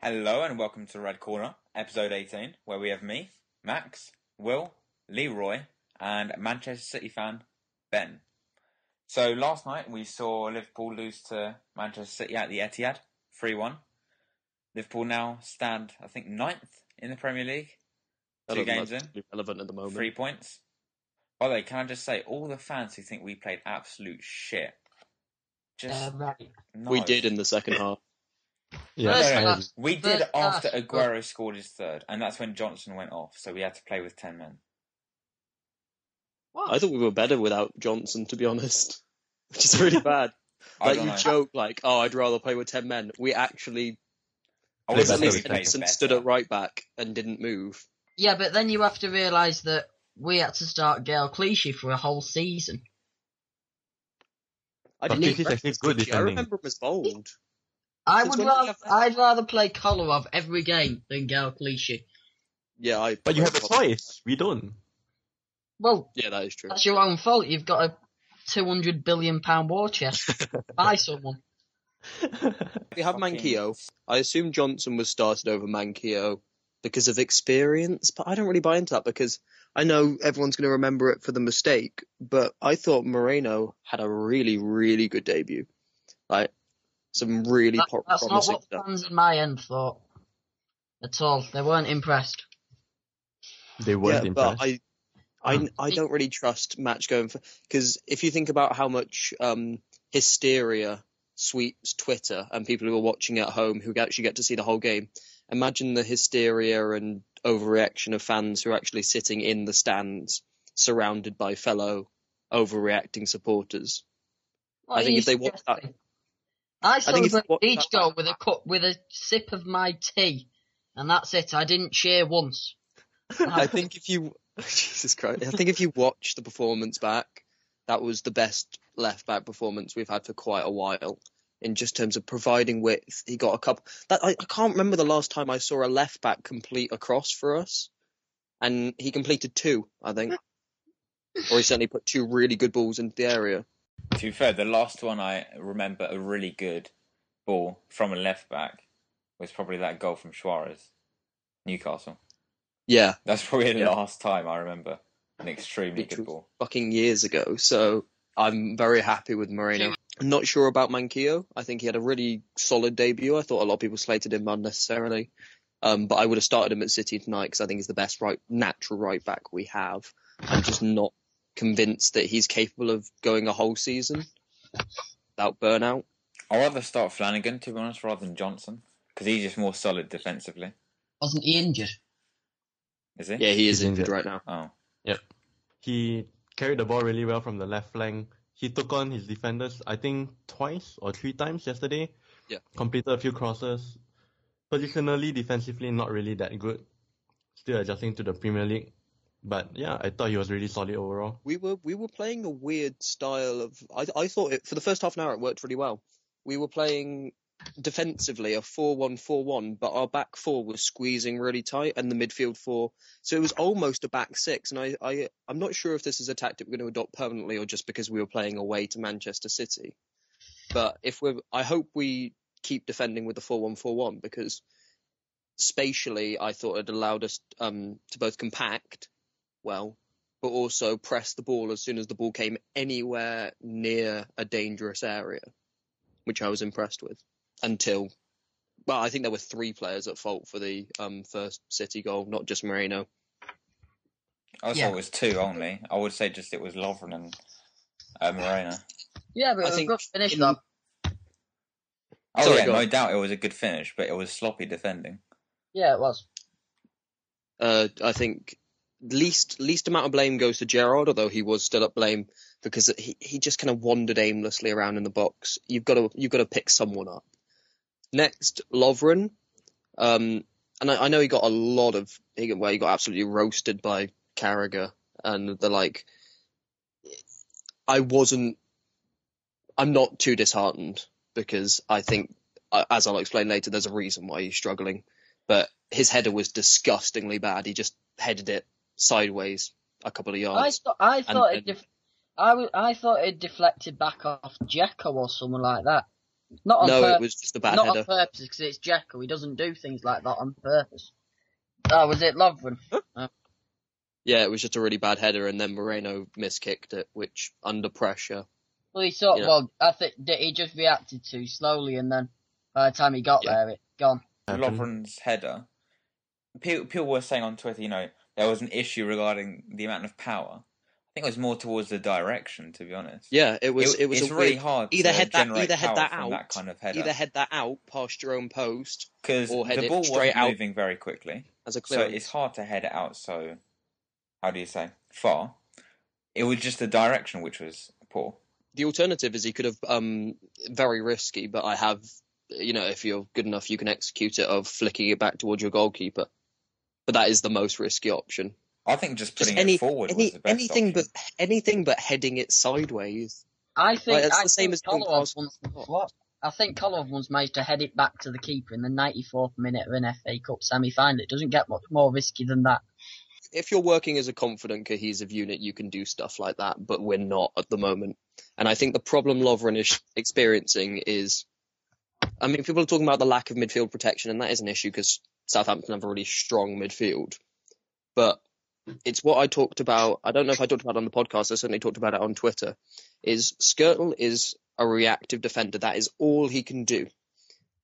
Hello and welcome to Red Corner, episode 18, where we have me, Max, Will, Leroy, and Manchester City fan Ben. So last night we saw Liverpool lose to Manchester City at the Etihad, 3-1. Liverpool now stand, I think, ninth in the Premier League, I two don't games in, relevant at the moment. three points. By the way, can I just say, all the fans who think we played absolute shit, just Uh, right. We did in the second half. Yeah, First No, no, We did first after half, Aguero scored his third, and that's when Johnson went off, so we had to play with 10 men. What? I thought we were better without Johnson, to be honest, which is really bad. Like you know. joke, like, "Oh, I'd rather play with ten men." We actually, I Played wouldn't better say with we 10. played Henderson stood at right back and didn't move. Yeah, but then you have to realise that we had to start Gael Clichy for a whole season. I didn't Clichy's even good I remember him as bold. I Since would when did you rather, have that? I'd rather play Kolarov every game than Gael Clichy. Yeah, I. But you have a choice. We don't. Well, Yeah, that is true. that's your own fault. You've got a two hundred billion pound war chest. Buy someone. We have Fucking- Manquillo. I assume Johnson was started over Manquillo because of experience, but I don't really buy into that because I know everyone's going to remember it for the mistake, but I thought Moreno had a really, really good debut. Like, some really That- pro- that's not what stuff. fans in my end thought. At all. They weren't impressed. They weren't yeah, but impressed. I, I, Hmm. I don't really trust match going for because if you think about how much um, hysteria sweeps Twitter and people who are watching at home who actually get to see the whole game, imagine the hysteria and overreaction of fans who are actually sitting in the stands, surrounded by fellow overreacting supporters. What I think if they watch that- suggesting? I think if they celebrated watch each goal with a cup, with a sip of my tea, and that's it. I didn't cheer once. I think if you Jesus Christ, I think if you watch the performance back, that was the best left back performance we've had for quite a while. In just terms of providing width, he got a couple. That I, I can't remember the last time I saw a left back complete a cross for us, and he completed two, I think, or he certainly put two really good balls into the area. To be fair, the last one I remember a really good ball from a left back was probably that goal from Suarez, Newcastle. Yeah, That's probably the Yeah. last time I remember an extremely good ball. fucking years ago. So I'm very happy with Moreno. I'm not sure about Manquillo. I think he had a really solid debut. I thought a lot of people slated him unnecessarily. Um, but I would have started him at City tonight because I think he's the best right natural right back we have. I'm just not convinced that he's capable of going a whole season without burnout. I'd rather start Flanagan, to be honest, rather than Johnson, because he's just more solid defensively. Wasn't he injured? Is he? Yeah, he is injured injured. right now. Oh. yep. he carried the ball really well from the left flank. He took on his defenders, I think, twice or three times yesterday. Yeah. Completed a few crosses. Positionally, defensively, not really that good. Still adjusting to the Premier League. But yeah, I thought he was really solid overall. We were we were playing a weird style of. I I thought it for the first half an hour it worked really well. We were playing defensively a 4-1-4-1, but our back four was squeezing really tight, and the midfield four. So it was almost a back six. And I I I'm not sure if this is a tactic we're going to adopt permanently or just because we were playing away to Manchester City. But if we're, I hope we keep defending with the 4-1-4-1 because spatially I thought it allowed us um, to both compact well but also press the ball as soon as the ball came anywhere near a dangerous area, which I was impressed with. Until, well, I think there were three players at fault for the um, first City goal, not just Moreno. I Yeah. thought it was two only. I would say just it was Lovren and uh, Moreno. Yeah, but I it was a think good finish in- though. Oh Sorry, yeah, no on. doubt it was a good finish, but it was sloppy defending. Yeah, it was. Uh, I think least least amount of blame goes to Gerrard, although he was still at blame because he, he just kind of wandered aimlessly around in the box. You've got to you've got to pick someone up. Next, Lovren. Um, and I, I know he got a lot of he well, he got absolutely roasted by Carragher and the like. I wasn't. I'm not too disheartened because I think, as I'll explain later, there's a reason why he's struggling. But his header was disgustingly bad. He just headed it sideways a couple of yards. I yards. thought I thought it. then- Def- I, w- I thought it deflected back off Dzeko or someone like that. Not on no, purpose. it was just a bad header. not header. on purpose because it's Dzeko. He doesn't do things like that on purpose. Oh, was it Lovren? Yeah, it was just a really bad header, and then Moreno miskicked it, which under pressure. Well, he sort Yeah. well, I think that he just reacted too slowly, and then by the time he got Yeah. there, it gone. Happened. Lovren's header. People, people were saying on Twitter, you know, there was an issue regarding the amount of power. I think it was more towards the direction, to be honest. Yeah, it was. It, was it's a really weird, hard either to head that- either head that out, that kind of header either head that out past your own post because the ball straight wasn't out. moving very quickly. as a So it's hard to head it out so, how do you say, far. It was just the direction which was poor. the alternative is he could have um very risky, but I have you know if you're good enough, you can execute it of flicking it back towards your goalkeeper. But that is the most risky option. I think just Just putting any it forward any was the best anything option. but anything but heading it sideways. I think Like, it's I the same as doing Kolarov pass- once. What? I think Kolarov once managed to head it back to the keeper in the 94th minute of an FA Cup semi-final. It doesn't get much more risky than that. If you're working as a confident, cohesive unit, you can do stuff like that, but we're not at the moment. And I think the problem Lovren is experiencing is, I mean, people are talking about the lack of midfield protection, and that is an issue because Southampton have a really strong midfield. But it's what I talked about. I don't know if I talked about it on the podcast. I certainly talked about it on Twitter. Is Skrtel is a reactive defender. That is all he can do.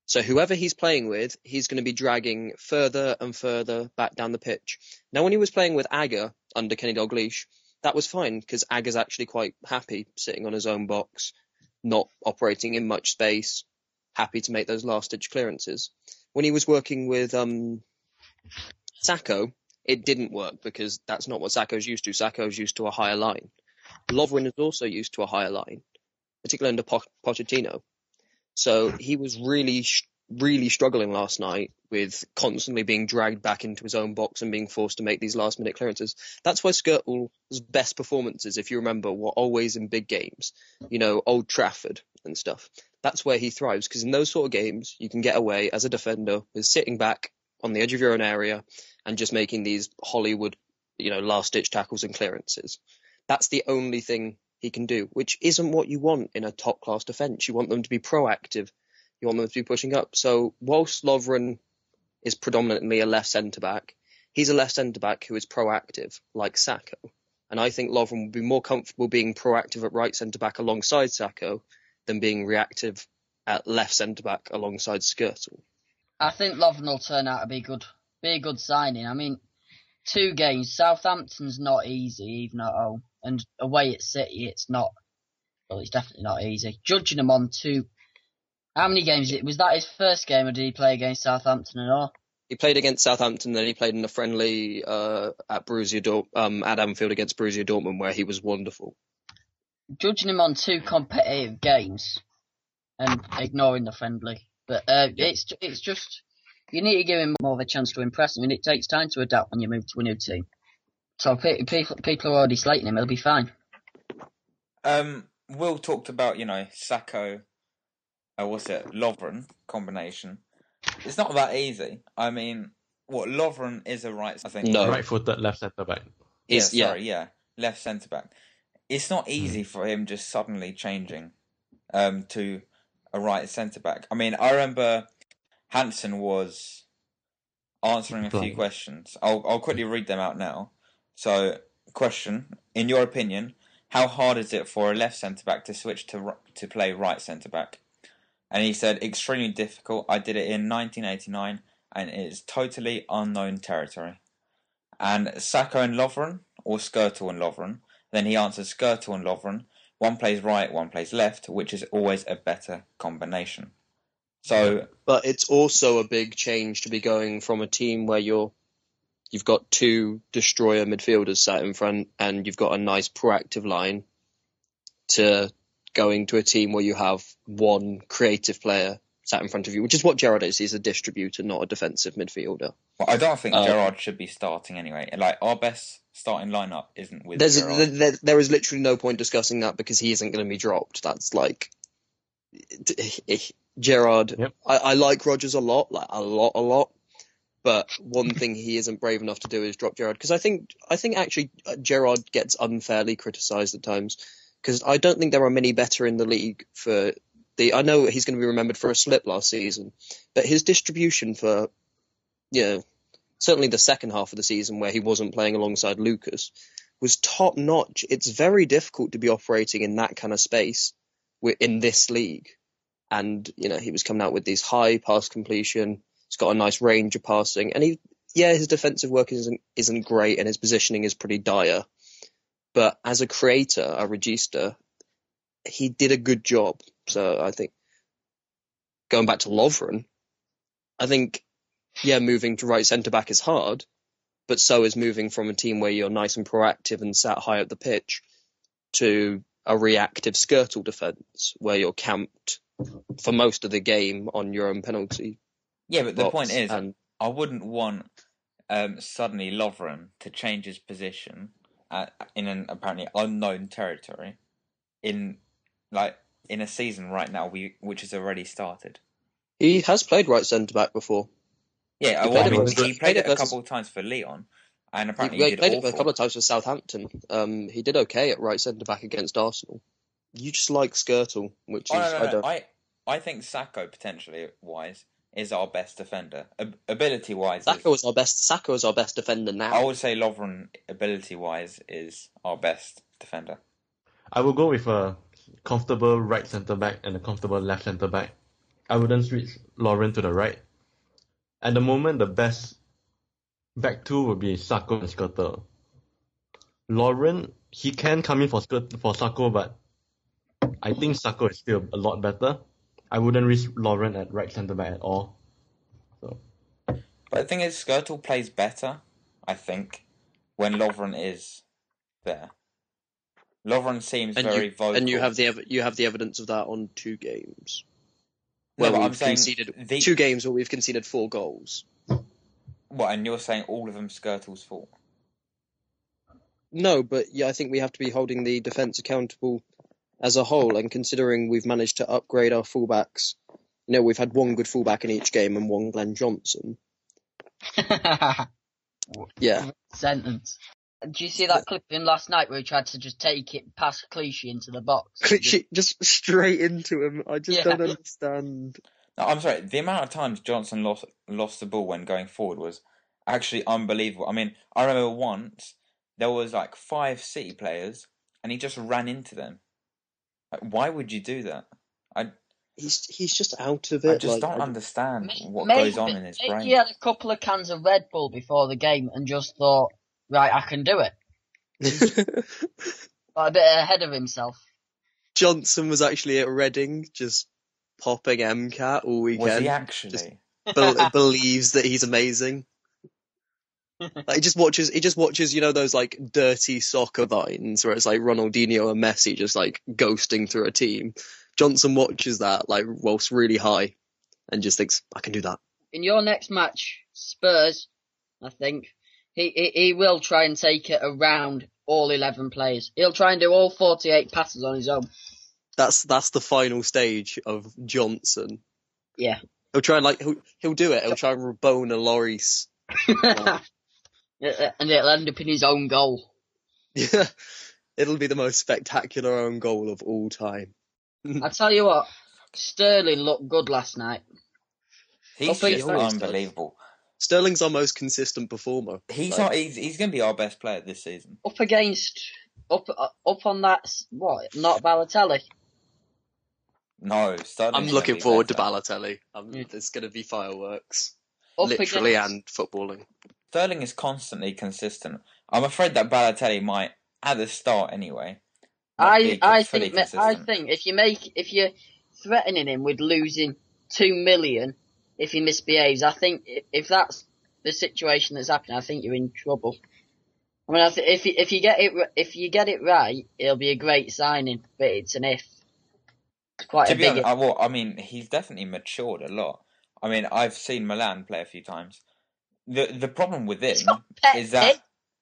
So whoever he's playing with, he's going to be dragging further and further back down the pitch. Now, when he was playing with Agger under Kenny Dalglish, that was fine because Agger's actually quite happy sitting on his own box, not operating in much space, happy to make those last ditch clearances. When he was working with um, Sakho, it didn't work because that's not what Sakho's used to. Sakho's used to a higher line. Lovren is also used to a higher line, particularly under Po- Pochettino. So he was really, really struggling last night with constantly being dragged back into his own box and being forced to make these last minute clearances. That's why Skrtel's best performances, if you remember, were always in big games. You know, Old Trafford and stuff. That's where he thrives because in those sort of games, you can get away as a defender with sitting back on the edge of your own area and just making these Hollywood, you know, last ditch tackles and clearances. That's the only thing he can do, which isn't what you want in a top class defence. You want them to be proactive. You want them to be pushing up. So whilst Lovren is predominantly a left centre back, he's a left centre back who is proactive, like Sakho. And I think Lovren would be more comfortable being proactive at right centre back alongside Sakho than being reactive at left centre back alongside Skrtel. I think Lovren will turn out to be good, be a good signing. I mean, two games. Southampton's not easy, even at home, and away at City, it's not. Well, it's definitely not easy. Judging him on two, how many games? Was that his first game, or did he play against Southampton at all? He played against Southampton, then he played in a friendly uh, at Borussia Dort- um, at Anfield against Borussia Dortmund, where he was wonderful. Judging him on two competitive games, and ignoring the friendly, but uh, it's it's just you need to give him more of a chance to impress him, and it takes time to adapt when you move to a new team. So people people are already slating him. He'll be fine. Um, Will talked about you know Sakho, uh, what's it, Lovren combination. It's not that easy. I mean, what Lovren is a right. I think No. Right-footed left centre back. Yeah, He's- yeah. sorry, yeah, left centre back. It's not easy for him just suddenly changing um, to a right centre back. I mean, I remember Hansen was answering a few questions. I'll I'll quickly read them out now. So, question: In your opinion, how hard is it for a left centre back to switch to to play right centre back? And he said, extremely difficult. I did it in 1989, and it is totally unknown territory. And Sakho and Lovren, or Skrtel and Lovren. Then he answers Skrtel and Lovren. One plays right, one plays left, which is always a better combination. So But it's also a big change to be going from a team where you're you've got two destroyer midfielders sat in front and you've got a nice proactive line to going to a team where you have one creative player sat in front of you, which is what Gerrard is. He's a distributor, not a defensive midfielder. well, I don't think Um, Gerrard should be starting anyway. Like our best starting lineup isn't with There's Gerrard. there, there is literally no point discussing that because he isn't going to be dropped. That's like Gerrard. Yep. I, I like Rodgers a lot, like a lot, a lot. But one thing he isn't brave enough to do is drop Gerrard because I think I think actually uh, Gerrard gets unfairly criticised at times because I don't think there are many better in the league for the I know he's going to be remembered for a slip last season, but his distribution for, you know, certainly the second half of the season where he wasn't playing alongside Lucas was top notch. It's very difficult to be operating in that kind of space in this league. And, you know, he was coming out with these high pass completion. He's got a nice range of passing. And he, yeah, his defensive work isn't, isn't great and his positioning is pretty dire. But as a creator, a regista, he did a good job. So I think going back to Lovren, I think, yeah, moving to right centre back is hard, but so is moving from a team where you're nice and proactive and sat high up the pitch to a reactive Skrtel defence where you're camped for most of the game on your own penalty. Yeah, but the point is, and I wouldn't want um, suddenly Lovren to change his position at, in an apparently unknown territory in like in a season right now we which has already started. he has played right centre back before. Yeah, He I played mean, it he played it a couple of times for Lyon, and apparently he he, did played it a couple of times for Southampton. Um, he did okay at right centre back against Arsenal. You just like Skrtel, which Oh, is no, no, I don't. I I think Sakho potentially wise is our best defender. Ab- ability wise, Sakho was our best. Sakho is our best defender now. I would say Lovren ability wise is our best defender. I will go with a comfortable right centre back and a comfortable left centre back. I wouldn't switch Lovren to the right. At the moment, the best back two would be Sakho and Skrtel. Lovren, he can come in for Skir- for Sakho, but I think Sakho is still a lot better. I wouldn't risk Lovren at right centre back at all. So But the thing is, Skrtel plays better, I think, when Lovren is there. Lovren seems and very you, vocal. and you have the ev- you have the evidence of that on two games. No, Where but we've I'm conceded the- two games where we've conceded four goals. What, and you're saying all of them Skrtel's fault? No, but yeah, I think we have to be holding the defence accountable as a whole. And considering we've managed to upgrade our fullbacks, you know, we've had one good fullback in each game and one Glenn Johnson. Yeah, Sentence. Do you see that clip in last night where he tried to just take it past Clichy into the box? Clichy just straight into him. I just Yeah. don't understand. No, I'm sorry. The amount of times Johnson lost lost the ball when going forward was actually unbelievable. I mean, I remember once there was like five City players, and he just ran into them. Like, why would you do that? I He's he's just out of it. I just like, don't I- understand May- what maybe- goes on in his maybe brain. He had a couple of cans of Red Bull before the game and just thought, right, I can do it. Got a bit ahead of himself. Johnson was actually at Reading, just popping MCAT all weekend. Was he weekend. actually? Bel believes that he's amazing. Like, he just watches. He just watches. You know those like dirty soccer vines where it's like Ronaldinho and Messi just like ghosting through a team. Johnson watches that like whilst really high, and just thinks, "I can do that." In your next match, Spurs, I think, he, he, he will try and take it around all 11 players. He'll try and do all 48 passes on his own. That's that's the final stage of Johnson. Yeah. He'll try and like he'll he'll do it. He'll try and Rabona Lloris. and it'll end up in his own goal. Yeah, it'll be the most spectacular own goal of all time. I tell you what, Sterling looked good last night. He's just he always unbelievable. Sterling's our most consistent performer. He's Like- not. He's, he's going to be our best player this season. Up against, up uh, up on that, what, not Balotelli. No, Sterling's I'm looking be forward to better. Balotelli. Um, Mm. There's going to be fireworks, Up literally against, and footballing. Sterling is constantly consistent. I'm afraid that Balotelli might, at the start anyway. I, I think, ma- I think if you make, if you're threatening him with losing two million if he misbehaves, I think if that's the situation that's happening, I think you're in trouble. I mean, I th- if you, if you get it, if you get it right, it'll be a great signing, but it's an if. It's quite To a be big honest. I, well, I mean, he's definitely matured a lot. I mean, I've seen Milan play a few times. The the problem with him It's not pet is that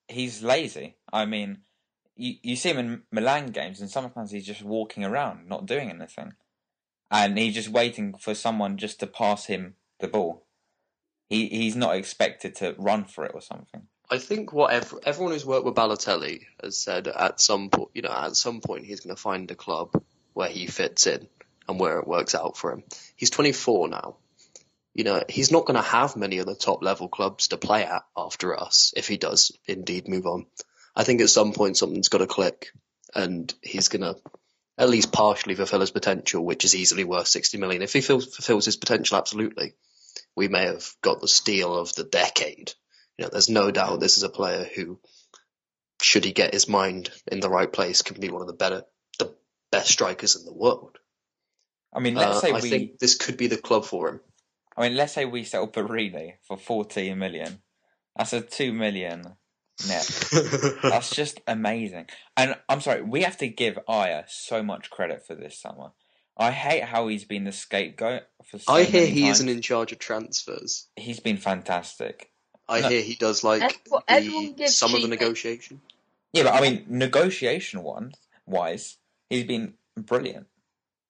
he's lazy. I mean, you you see him in Milan games, and sometimes he's just walking around, not doing anything, and he's just waiting for someone just to pass him the ball. He he's not expected to run for it or something. I think what ev- everyone who's worked with Balotelli has said at some point, you know, at some point he's going to find a club where he fits in. and where it works out for him. He's 24 now. You know, he's not going to have many of the top level clubs to play at after us if he does indeed move on. I think at some point something's got to click and he's going to at least partially fulfill his potential, which is easily worth 60 million. If he fulfills his potential, absolutely, we may have got the steal of the decade. You know, there's no doubt this is a player who, should he get his mind in the right place, can be one of the better, the best strikers in the world. I mean, let's Uh, say I we. think this could be the club for him. I mean, let's say we settle Borini for 14 million. That's a 2 million net. That's just amazing. And I'm sorry, we have to give Ayre so much credit for this summer. I hate how he's been the scapegoat for so I hear many he times. isn't in charge of transfers. He's been fantastic. I No. hear he does like Everyone- everyone the, gives some of the cheap- negotiation. Yeah, but I mean, negotiation one wise, he's been brilliant.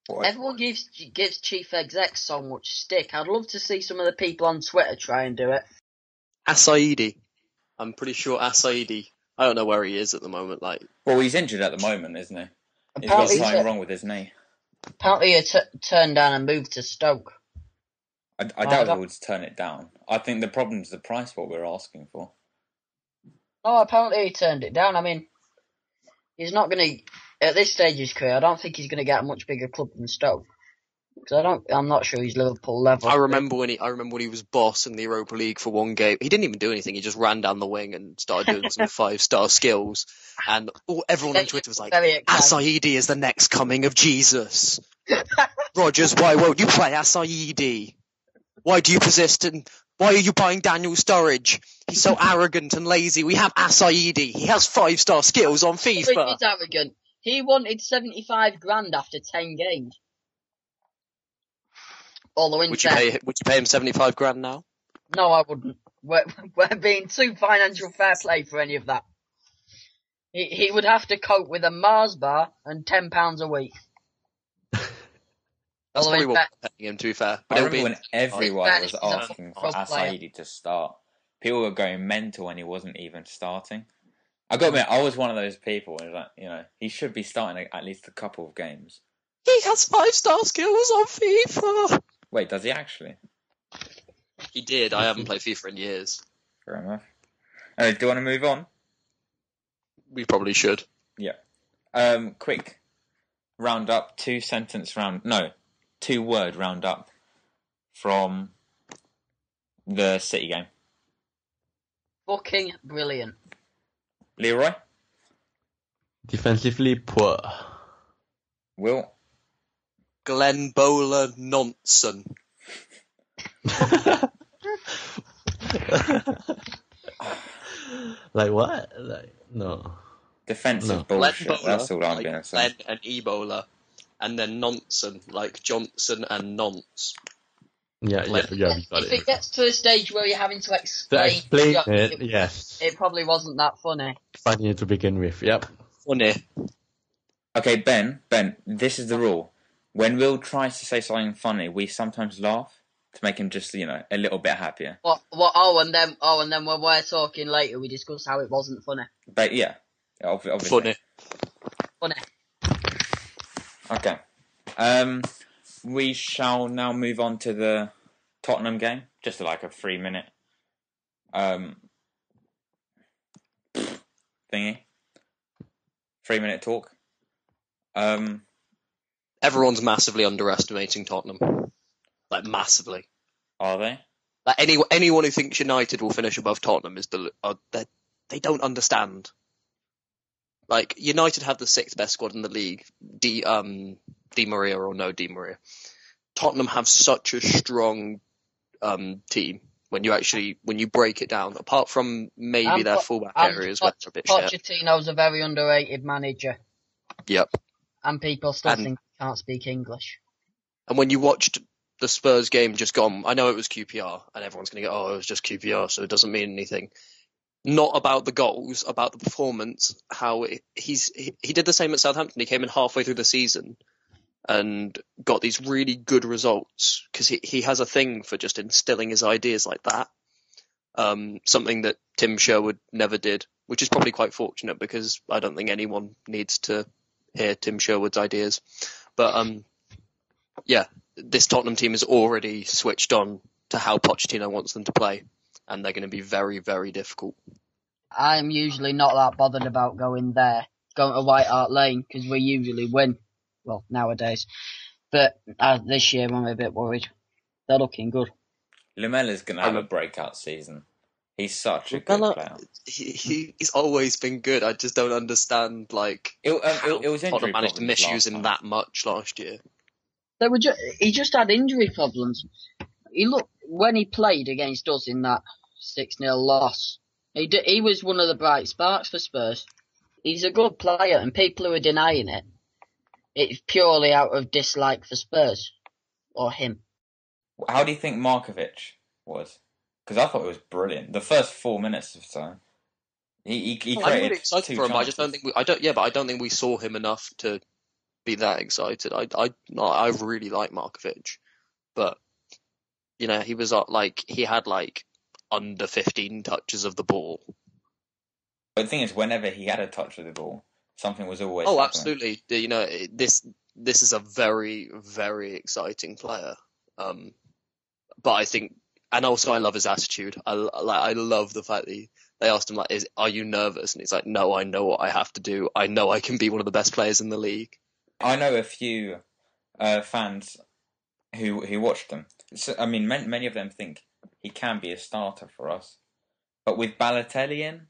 What- Everyone gives gives chief exec so much stick. I'd love to see some of the people on Twitter try and do it. Assaidi. I'm pretty sure Assaidi. I don't know where he is at the moment. Like, Well, he's injured at the moment, isn't he? He's got something he- wrong with his knee. Apparently he t- turned down and moved to Stoke. I, I doubt they would turn it down. I think the problem is the price what we're asking for. No, apparently he turned it down. I mean, he's not going to at this stage of his career. I don't think he's going to get a much bigger club than Stoke. Because I don't, I'm not sure he's Liverpool level. I remember when he, I remember when he was boss in the Europa League for one game. He didn't even do anything. He just ran down the wing and started doing some five star skills. And all, everyone on Twitter was like. Assaidi is the next coming of Jesus. Rodgers, why won't you play Assaidi? Why do you persist and why are you buying Daniel Sturridge? He's so arrogant and lazy. We have Assaidi. He has five star skills on FIFA. is arrogant. He wanted 75 grand after 10 games. Although in Would you pay? Would you pay him seventy five grand now? No, I wouldn't. We're, we're being too financial fair play for any of that. He, he would have to cope with a Mars bar and ten pounds a week. That's Although probably in what we're paying him. To be fair, but I it'll remember be when everyone Spanish was asking for pro. Assaidi to start. People were going mental when he wasn't even starting. I got to admit, I was one of those people. who was like, you know, he should be starting at least a couple of games. he has five star skills on FIFA. Wait, does he actually? He did. I haven't played FIFA in years. Fair enough. Uh, do you want to move on? We probably should. Yeah. Um, quick round up, two sentence round, no, two word round up from the City game. Fucking brilliant. Leroy, Defensively poor. Will, Glenn Bowler nonsense. like what? Like no. defensive No. bullshit. Glenn Bowler, That's all I'm like gonna say. Glenn and Ebola, and then nonsense like Johnson and nonce. Yeah, yeah, yeah, got if it. it gets to the stage where you're having to To explain, explain it, it, yes. it probably wasn't that funny. Funny to begin with. Yep. Funny. Okay, Ben, Ben, this is the rule. When Will tries to say something funny, we sometimes laugh to make him just, you know, a little bit happier. What? What? Oh, and then oh, and then when we're talking later, we discuss how it wasn't funny. But yeah, ob- obviously. Funny. Funny. Okay. Um, we shall now move on to the Tottenham game. Just like a three minute um, thingy. Three minute talk. Um, Everyone's massively underestimating Tottenham. Like massively. are they? Like any anyone who thinks United will finish above Tottenham is the uh, they they don't understand. Like United have the sixth best squad in the league. Di um Di Maria or no Di Maria. Tottenham have such a strong um team when you actually when you break it down. Apart from maybe And their Po- fullback and areas where they're a bit shit. Pochettino's a very underrated manager, Yep. and people still And- think he can't speak English. And when you watched the Spurs game just gone, I know it was QPR, and everyone's going to go, oh, it was just QPR, so it doesn't mean anything. Not about the goals, about the performance. How it, he's he, he did the same at Southampton. He came in halfway through the season and got these really good results because he he has a thing for just instilling his ideas like that. Um, something that Tim Sherwood never did, which is probably quite fortunate because I don't think anyone needs to hear Tim Sherwood's ideas. But um, yeah, this Tottenham team is already switched on to how Pochettino wants them to play, and they're going to be very, very difficult. I'm usually not that bothered about going there, going to White Hart Lane, because we usually win. Well, nowadays. But uh, this year I'm a bit worried. They're looking good. Lamela's going to have a Um, breakout season. He's such a good Lamela- player. He, he he's always been good. I just don't understand like It, um, how it, it was injury Tottenham managed to problems misuse him time. that much last year. They were ju- he just had injury problems. He looked when he played against us in that six 0 loss. He d- he was one of the bright sparks for Spurs. He's a good player, and people who are denying it, it's purely out of dislike for Spurs or him. How do you think Markovic was? Because I thought it was brilliant. The first four minutes or so, he he, he I'm really excited for him. I just don't think we, I don't. Yeah, but I don't think we saw him enough to be that excited. I I I really like Markovic, but you know he was like he had like under 15 touches of the ball. But the thing is, whenever he had a touch of the ball, something was always. Oh, happening. absolutely. You know this this is a very very exciting player. Um, but I think, and also I love his attitude. I like I love the fact that he, they asked him like, "Is are you nervous?" And he's like, "No, I know what I have to do. I know I can be one of the best players in the league." I know a few uh, fans who who watched them. So, I mean, many, many of them think he can be a starter for us, but with Balotelli in,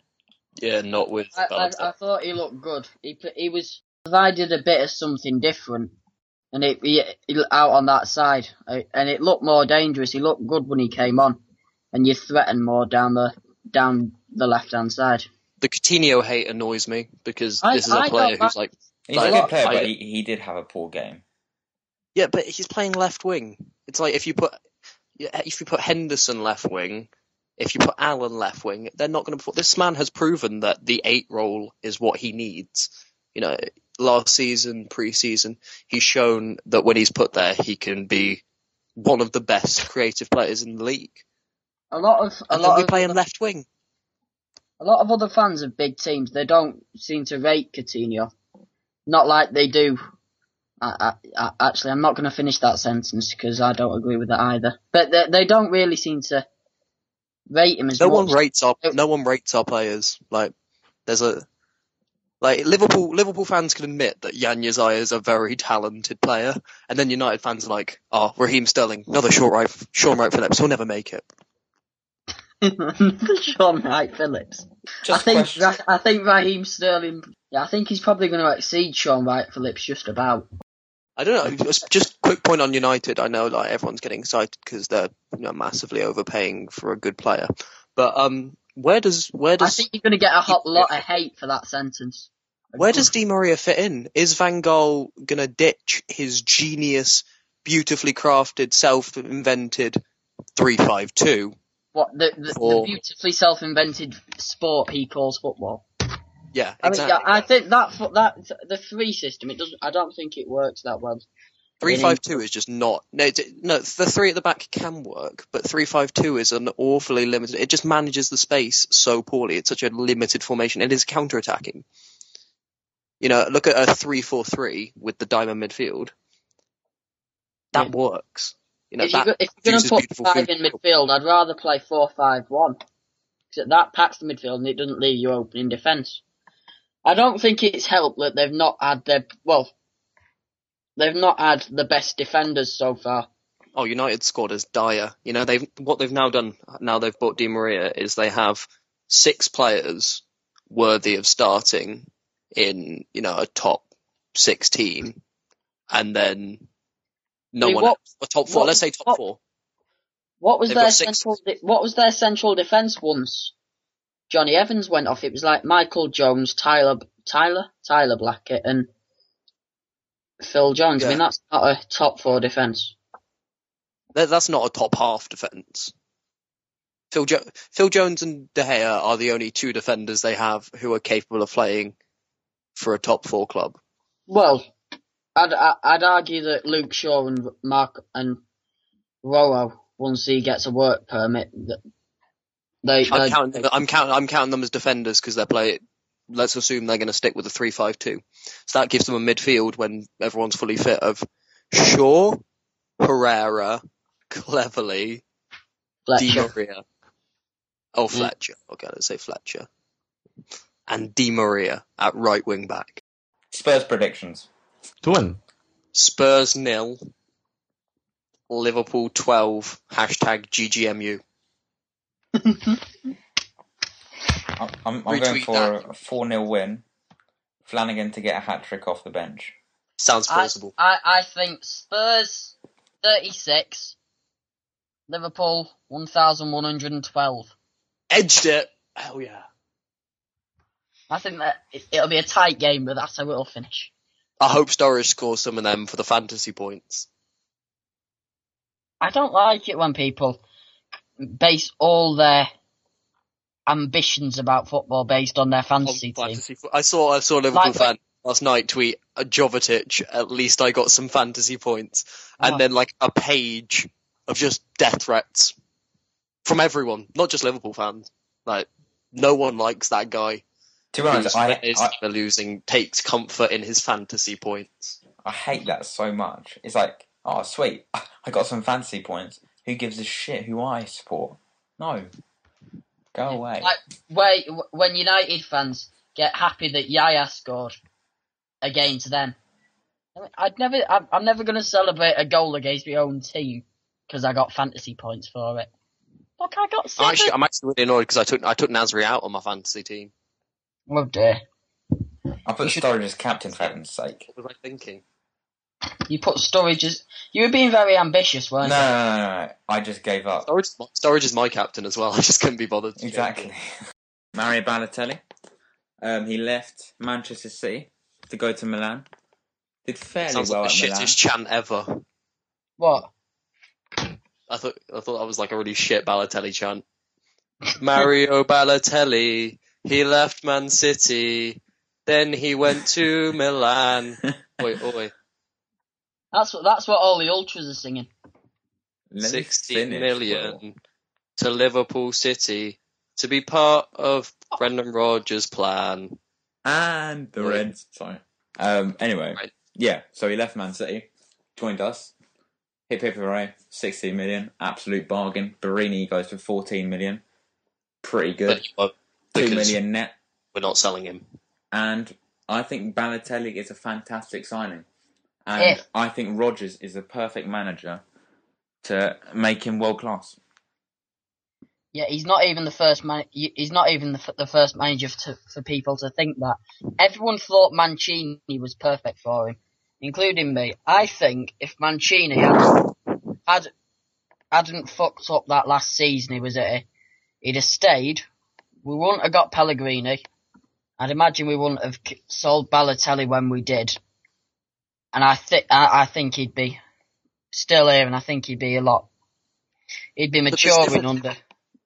Yeah, not with. I, I, Balotelli. I thought he looked good. He p- he was provided a bit of something different, and it he, he out on that side, I- and it looked more dangerous. He looked good when he came on, and you threatened more down the down the left hand side. the Coutinho hate annoys me because I- this is a I player who's like, he's Like, a good player, I- but he, he did have a poor game. yeah, but he's playing left wing. It's like if you put if you put Henderson left wing, if you put Allen left wing, they're not going to. This man has proven that the eight role is what he needs. You know, last season, pre-season, he's shown that when he's put there, he can be one of the best creative players in the league. A lot of a And lot we of play him left wing. a lot of other fans of big teams they don't seem to rate Coutinho, not like they do. I, I, I, actually, I'm not going to finish that sentence because I don't agree with it either. But they, they don't really seem to rate him as No much. one rates our no one rates our players. Like there's a like Liverpool Liverpool fans can admit that Januzaj is a very talented player, and then United fans are like, oh, Raheem Sterling, another short right, Shaun Wright-Phillips, he'll never make it. Shaun Wright-Phillips. Just I think question- Ra- I think Raheem Sterling. Yeah, I think he's probably going to exceed Shaun Wright-Phillips just about. I don't know. Just, just quick point on United. I know like everyone's getting excited because they're you know, massively overpaying for a good player, but um, where does where does I think you're going to get a hot lot of hate for that sentence. Where does Di Maria fit in? Is Van Gaal gonna ditch his genius, beautifully crafted, self-invented three-five-two? what the, the, Or- the beautifully self-invented sport he calls football? Yeah, I mean, yeah, I think that that the three system. It doesn't. I don't think it works that well. Three-five-two is just not. No, no, the three at the back can work, but three-five-two is an awfully limited. It just manages the space so poorly. It's such a limited formation. It is counter-attacking. You know, look at a three-four-three with the diamond midfield. That Yeah. works. You know, if, you're, if you're going to put five in midfield, I'd rather play four-five-one. Because that packs the midfield and it doesn't leave you open in defence. I don't think it's helped that they've not had their well, they've not had the best defenders so far. Oh, United squad is dire. You know, they've what they've now done now they've bought Di Maria is they have six players worthy of starting in you know a top six team, and then no I mean, one what- else. A top four. what- let's say top what- four. What was They've their central? De- what was their central defence once? Jonny Evans went off. It was like Michael Jones, Tyler, Tyler, Tyler Blackett, and Phil Jones. I mean, that's not a top four defence. That, that's not a top half defense. Phil, jo- Phil Jones and De Gea are the only two defenders they have who are capable of playing for a top four club. Well, I'd I'd argue that Luke Shaw and Mark and Rowe, once he gets a work permit, that they, I'm counting. Them, I'm counting. I'm counting them as defenders because they play. Let's assume they're going to stick with the three-five-two. So that gives them a midfield when everyone's fully fit of Shaw, Herrera, Cleverley, Di Maria. Oh, mm. Fletcher. Okay, let's say Fletcher. And Di Maria at right wing back. Spurs predictions. To win. Spurs nil. Liverpool 12. Hashtag GGMU. I'm, I'm, I'm going for that. a 4 0 win. Flanagan to get a hat trick off the bench. Sounds I. I, I think Spurs 36, Liverpool 1,112. Edged it. Hell yeah. I think that it, it'll be a tight game, but that's how it'll finish. I hope Sturridge scores some of them for the fantasy points. I don't like it when people base all their ambitions about football based on their fantasy On team. fantasy fo- I saw I saw a Liverpool Like- fan last night tweet a Jovetic. At least I got some fantasy points, and Oh. then like a page of just death threats from everyone, not just Liverpool fans. Like no one likes that guy. To be honest, whose I, his I, team losing takes comfort in his fantasy points. I hate that so much. It's like, oh, sweet, I got some fantasy points. Who gives a shit who I support? No. Go away. Like where, when United fans get happy that Yaya scored against them. I mean, I'd never, I'm, I'm never going to celebrate a goal against my own team because I got fantasy points for it. Look, I got I'm seven. actually, I'm actually really annoyed because I took I took Nasri out on my fantasy team. Oh dear. I put You should- Sturridge as captain for heaven's sake. What was I thinking? You put Sturridge as you were being very ambitious, No, weren't no, you? no, no, no. I just gave up. Sturridge, Sturridge is my captain as well. I just couldn't be bothered. to Exactly. Mario Balotelli. Um, he left Manchester City to go to Milan. Did fairly Sounds well like the at Milan. shittest chant ever. What? I thought I thought that was like a really shit Balotelli chant. Mario Balotelli, he left Man City, then he went to Milan. Oi, oi. That's what that's what all the ultras are singing. Let me 60 finish, million Will. to Liverpool City to be part of Brendan Rodgers' plan. And the Oi. Reds. Sorry. Um. Anyway. Right. Yeah. So he left Man City, joined us. Hit Pepe Hooray, 16 million, absolute bargain. Borini goes for 14 million, pretty good. But you won't, Two because net. we're not selling him. And I think Balotelli is a fantastic signing. And If- I think Rodgers is the perfect manager to make him world class. Yeah, he's not even the first man. He's not even the, f- the first manager to, for people to think that. Everyone thought Mancini was perfect for him, including me. I think if Mancini had, had hadn't fucked up that last season he was at, he'd have stayed. We wouldn't have got Pellegrini. I'd imagine we wouldn't have sold Balotelli when we did. And I think I, I think he'd be still here, and I think he'd be a lot. He'd be But maturing under.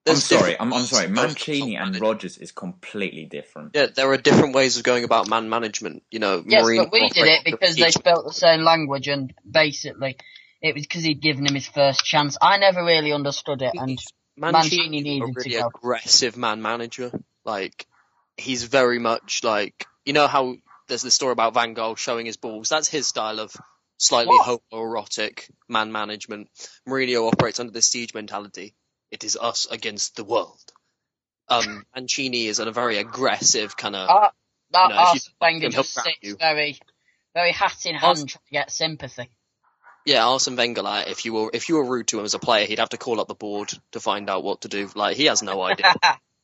I'm sorry, I'm, I'm sorry. Mancini and management. Rodgers is completely different. Yeah, there are different ways of going about man management. You know, Yes, Mourinho but we did it because they each- spoke the same language, and basically, it was because he'd given him his first chance. I never really understood it, and Mancini Mancini's needed a to really go. aggressive man manager. Like he's very much like you know how there's this story about Van Gaal showing his balls. That's his style of slightly What? homoerotic man management. Mourinho operates under this siege mentality. It is us against the world. Um, Mancini is a very aggressive kind of. uh, that You know, Arsene Wenger just sits you. very, very hat in hand Ars- trying to get sympathy. Yeah, Arsene Wenger. Like, if you were if you were rude to him as a player, he'd have to call up the board to find out what to do. Like, he has no idea.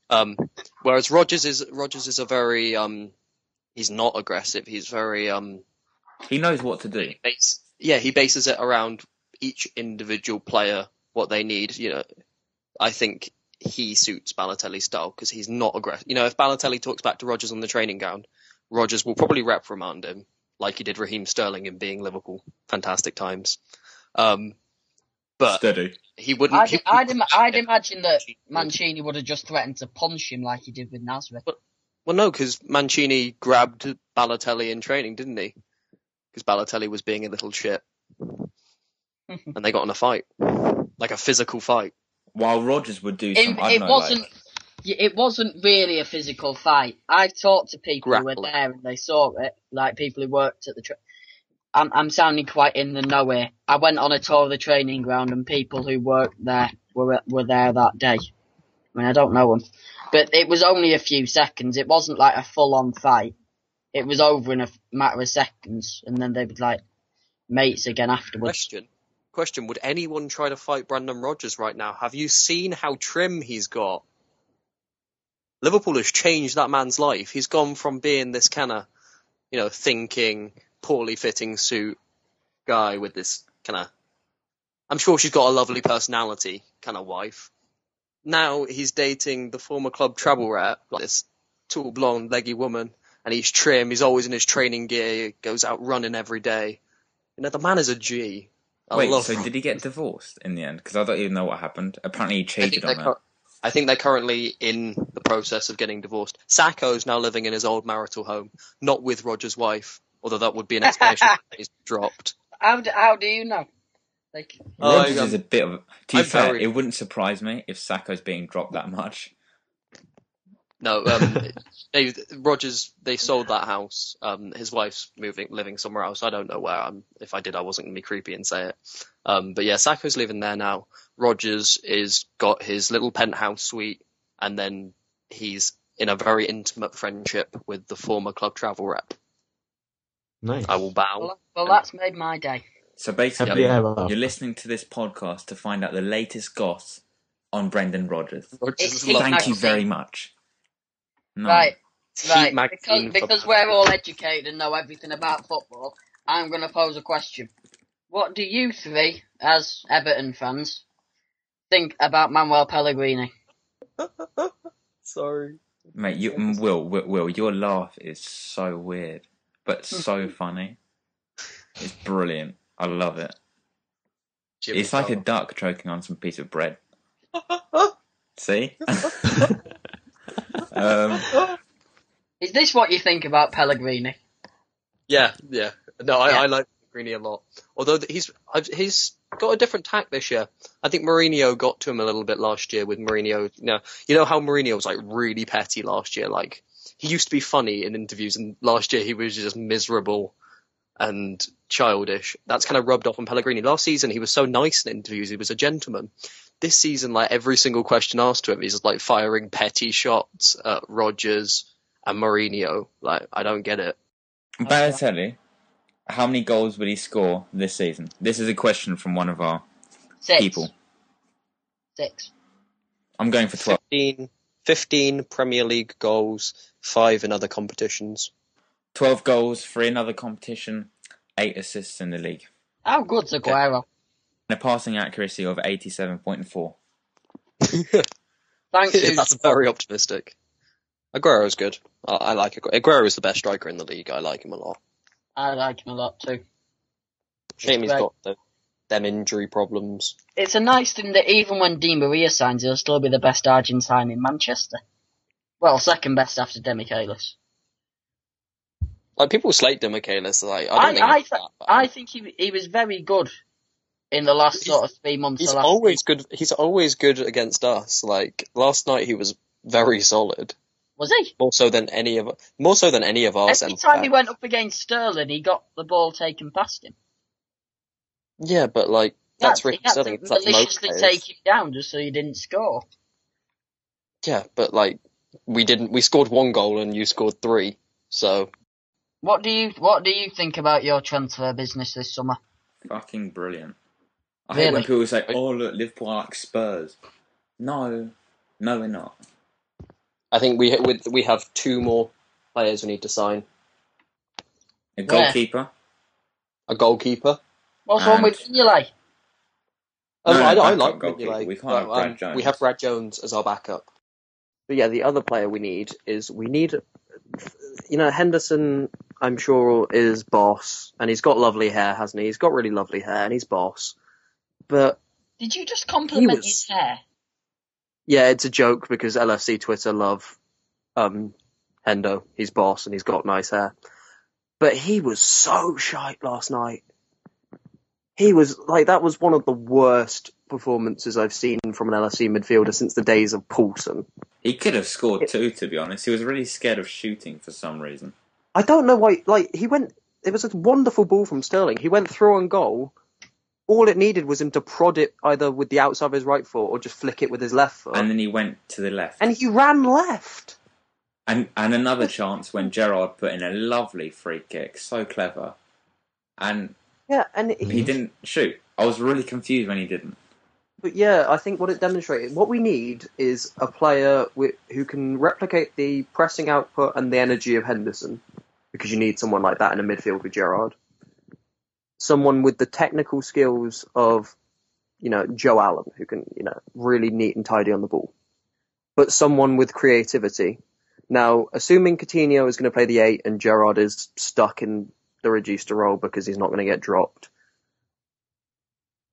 Um, whereas Rodgers is Rodgers is a very um, he's not aggressive. He's very um, He knows what to do. base, yeah, he bases it around each individual player what they need. You know, I think he suits Balotelli's style because he's not aggressive. You know, if Balotelli talks back to Rodgers on the training ground, Rodgers will probably reprimand him like he did Raheem Sterling in being Liverpool. Fantastic times. Um, but Steady. he wouldn't. I'd, he I'd, im- I'd imagine that Mancini would. Have just threatened to punch him like he did with Nasri. Well, no, because Mancini grabbed Balotelli in training, didn't he? Because Balotelli was being a little shit, and they got in a fight, like a physical fight. While Rodgers would do It, some, I it don't know, wasn't. like, y- It wasn't really a physical fight. I've talked to people who were there and they saw it, like people who worked at the. Tra- I'm I'm sounding quite in the know here. I went on a tour of the training ground, and people who worked there were were there that day. I mean, I don't know them, but it was only a few seconds. It wasn't like a full on fight. It was over in a matter of seconds, and then they would like mates again afterwards. Question. Question. Would anyone try to fight Brendan Rodgers right now? Have you seen how trim he's got? Liverpool has changed that man's life. He's gone from being this kind of, you know, thinking, poorly fitting suit guy with this kind of, I'm sure she's got a lovely personality kind of wife. Now he's dating the former club travel rep, like this tall, blonde, leggy woman, and he's trim. He's always in his training gear. He goes out running every day. You know, the man is a G. I Wait, so him. did he get divorced in the end? Because I don't even know what happened. Apparently, he cheated on her. I think they're currently in the process of getting divorced. Sakho's now living in his old marital home, not with Rodgers' wife, although that would be an explanation he's dropped. How do, how do you know? Like, Oh, Rodgers is a bit of. To be fair, very- it wouldn't surprise me if Sakho's being dropped that much. No, um, they, Rodgers, they sold that house. Um, his wife's moving, living somewhere else. I don't know where. I'm, if I did, I wasn't going to be creepy and say it. Um, but yeah, Sakho's living there now. Rodgers is got his little penthouse suite, and then he's in a very intimate friendship with the former club travel rep. Nice. I will bow. well, well, that's made my day. So basically, Happy ever. you're listening to this podcast to find out the latest goss on Brendan Rodgers. Rogers It's- is lovely. Thank you very much. No. Right, Heat right. Because, because we're all educated and know everything about football, I'm going to pose a question. What do you three, as Everton fans, think about Manuel Pellegrini? Sorry. Mate, you, Will, Will, Will, your laugh is so weird, but so funny. It's brilliant. I love it. Jimmy It's like a duck choking on some piece of bread. See? um, Is this what you think about Pellegrini? Yeah, yeah. No, I, Yeah. I like Greeny a lot. Although he's he's got a different tack this year. I think Mourinho got to him a little bit last year with Mourinho. You know, you know how Mourinho was like really petty last year. Like he used to be funny in interviews, and last year he was just miserable and childish. That's kind of rubbed off on Pellegrini. Last season he was so nice in interviews. He was a gentleman. This season, like every single question asked to him, he's like firing petty shots at Rodgers and Mourinho. Like I don't get it. Balotelli, how many goals will he score this season? This is a question from one of our Six. people. Six. I'm going for 12. 15, 15 Premier League goals, five in other competitions. 12 goals, three in other competition, 8 assists in the league. How good's Aguero? And a passing accuracy of 87.4. Thank you. That's very optimistic. Aguero's good. I, I like Aguero. Aguero is the best striker in the league. I like him a lot. I like him a lot too. Shame he's got the, them injury problems. It's a nice thing that even when Di Maria signs, he'll still be the best Argentine in Manchester. Well, second best after Demichelis. Like people slate Demichelis. Like I I, don't think I, th- that. I think he he was very good in the last He's- sort of three months. He's always good. He's always good against us. Like last night, he was very solid. Was he? More so than any of more so than any of our Every centre time he went up against Sterling, he got the ball taken past him. Yeah, but like that's to- Ricky Sterling. to It's like maliciously players. take him down just so he didn't score. Yeah, but like we didn't. We scored one goal and you scored three. So What do you What do you think about your transfer business this summer? Fucking brilliant. I hate when people say, oh, look, Liverpool are like Spurs. No, no, we're not. I think we we, we have two more players we need to sign. A goalkeeper. A goalkeeper. What's wrong with Mignolet? Um, No, I, I like goalkeeper. Mignolet, We can't but, have Brad um, We have Brad Jones as our backup. But yeah, the other player we need is we need, you know, Henderson. I'm sure is boss, and he's got lovely hair, hasn't he? He's got really lovely hair, and he's boss. But Did you just compliment was- his hair? Yeah, it's a joke because LFC Twitter love um, Hendo. He's boss, and he's got nice hair. But he was so shite last night. He was like that was one of the worst performances I've seen from an LFC midfielder since the days of Poulsen. He could have scored two, to be honest. He was really scared of shooting for some reason. I don't know why. Like he went, it was a wonderful ball from Sterling. He went through on goal. All it needed was him to prod it either with the outside of his right foot or just flick it with his left foot. And then he went to the left. and he ran left. And and another chance when Gerrard put in a lovely free kick, so clever, and Yeah, and he he, didn't shoot. I was really confused when he didn't. But yeah, I think what it demonstrated, what we need is a player wi who can replicate the pressing output and the energy of Henderson, because you need someone like that in a midfield with Gerrard. Someone with the technical skills of, you know, Joe Allen, who can, you know, really neat and tidy on the ball. But someone with creativity. Now, assuming Coutinho is going to play the eight and Gerrard is stuck in the reduced role because he's not going to get dropped,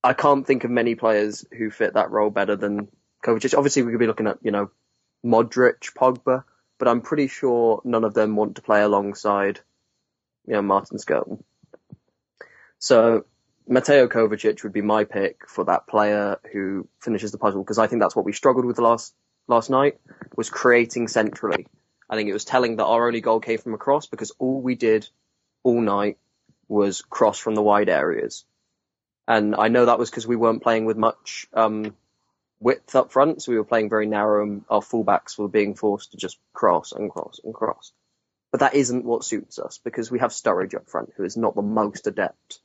I can't think of many players who fit that role better than Kovacic. Obviously, we could be looking at, you know, Modric, Pogba, but I'm pretty sure none of them want to play alongside, you know, Martin Skrtel. So, Mateo Kovacic would be my pick for that player who finishes the puzzle because I think that's what we struggled with last last night was creating centrally. I think it was telling that our only goal came from a cross because all we did all night was cross from the wide areas. And I know that was because we weren't playing with much um, width up front, so we were playing very narrow, and our fullbacks were being forced to just cross and cross and cross. But that isn't what suits us because we have Sturridge up front, who is not the most adept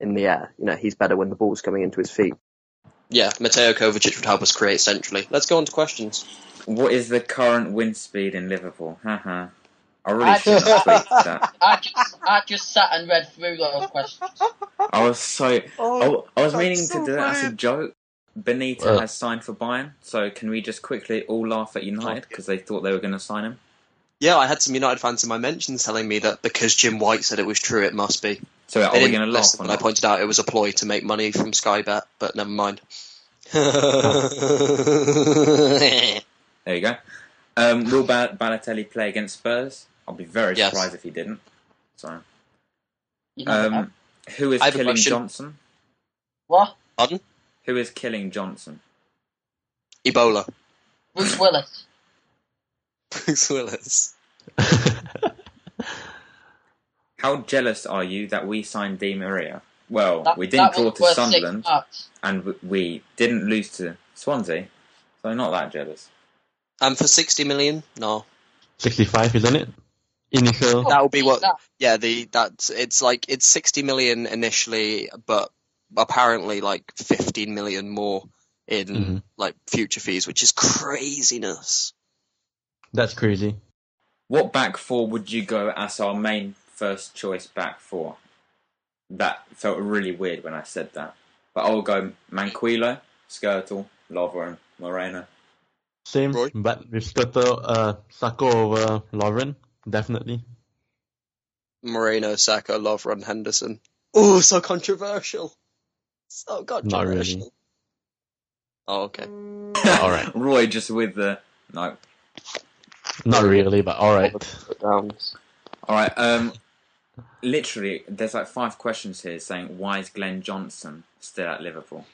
in the air. You know, he's better when the ball's coming into his feet. Yeah, Mateo Kovacic would help us create centrally. Let's go on to questions. What is the current wind speed in Liverpool? Haha. I really I- shouldn't have tweeted that. I just, I just sat and read through those questions. I was so. I, Oh, I was meaning so to do that as a joke. Benatia Well- has signed for Bayern, so can we just quickly all laugh at United because they thought they were going to sign him? Yeah, I had some United fans in my mentions telling me that because Jim White said it was true, it must be. So are They we going to laugh listen when I pointed out it was a ploy to make money from Sky Bet, but never mind. There you go. Um, will Bal- Balotelli play against Spurs? I'll be very Yes. surprised if he didn't. So, um, who is I have a killing. Johnson? what? Pardon? Who is killing Johnson? Ebola. Bruce Willis. Bruce Willis. How jealous are you that we signed Di Maria? Well, That, we didn't draw to Sunderland, and w- we didn't lose to Swansea, so not that jealous. And for 60 million? No. 65, isn't it? Initial. That would be what- Yeah, the that's it's like it's 60 million initially, but apparently like 15 million more in Mhm. like future fees, which is craziness. That's crazy. What back four would you go as our main first choice back four? That felt really weird when I said that. But I'll go Manquillo, Skrtel, Lovren, Moreno. Same, Roy? but with Skrtel, uh, Sakho over Lovren, definitely. Moreno, Sakho, Lovren, Henderson. Oh, so controversial. So controversial. really. Oh, okay. Alright. Roy just with the no. Not really, but all right. All right. Um, literally, there's like five questions here saying why is Glenn Johnson still at Liverpool?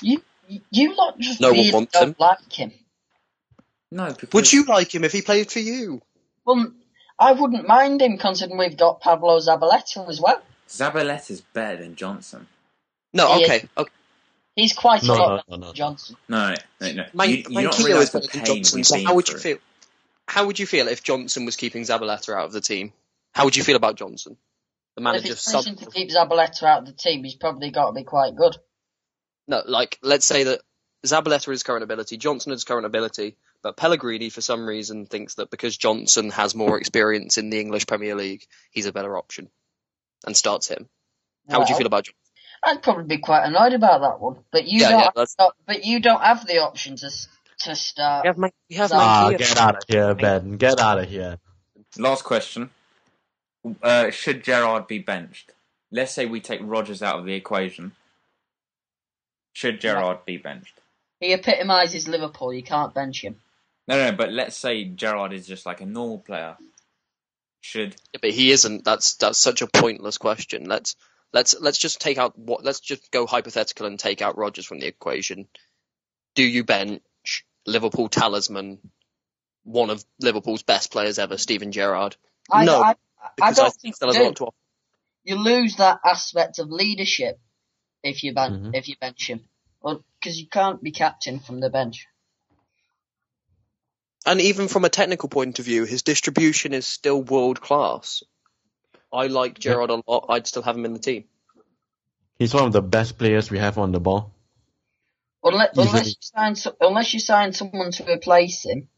You, you lot just No one really wants don't him. like him. No, because Would you like him if he played for you? Well, I wouldn't mind him considering we've got Pablo Zabaleta as well. Zabaleta's better than Johnson. No, He is. okay. Okay. He's quite No, a lot no, better no, no. than Johnson. No, no, no. Man- you, you don't Manquillo is better than Johnson. So how would you through. feel? How would you feel if Johnson was keeping Zabaleta out of the team? How would you feel about Johnson? The If manager he's sub. to keep Zabaleta out of the team, he's probably got to be quite good. No, like let's say that Zabaleta is current ability, Johnson is current ability, but Pellegrini for some reason thinks that because Johnson has more experience in the English Premier League, he's a better option, and starts him. How would you feel about? Johnson? I'd probably be quite annoyed about that one. But you Yeah, don't. yeah, have, that's- but you don't have the option to s- to start. We have, Man- we have Ah, Manquillo. get out of here, Ben. Get out of here. Last question. Uh, should Gerrard be benched? Let's say we take Rodgers out of the equation. Should Gerrard be benched? He epitomises Liverpool. You can't bench him. No, no, but let's say Gerrard is just like a normal player. Should Yeah, but he isn't. That's that's such a pointless question. Let's let's let's just take out what. Let's just go hypothetical and take out Rodgers from the equation. Do you bench Liverpool talisman, one of Liverpool's best players ever, Steven Gerrard? I, No. I, because I, don't think think you do. to. You lose that aspect of leadership if you ben- Mhm. if you bench him, well, because you can't be captain from the bench. And even from a technical point of view, his distribution is still world class. I like Gerrard a lot. I'd still have him in the team. He's one of the best players we have on the ball. Unless, unless you sign unless you sign someone to replace him,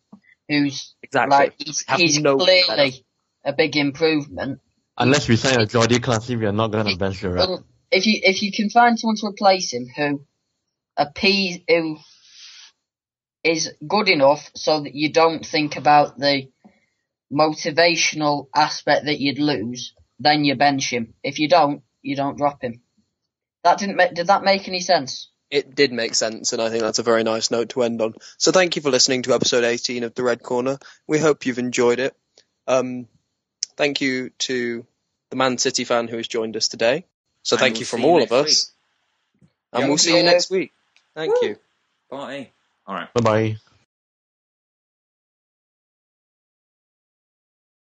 who's Exactly. like he's, he's no clearly a big improvement. Unless we sign a Jordi Classy, we are not gonna bench Gerrard. Well, if you if you can find someone to replace him who appease who is good enough so that you don't think about the motivational aspect that you'd lose, then you bench him. If you don't, you don't drop him. That didn't make, did that make any sense? It did make sense, and I think that's a very nice note to end on. So thank you for listening to episode 18 of The Red Corner. We hope you've enjoyed it. Um, thank you to the Man City fan who has joined us today. So And thank we'll you from see you all of next us. And Yeah, we'll see you next week. Thank you. Bye. All right. Bye bye.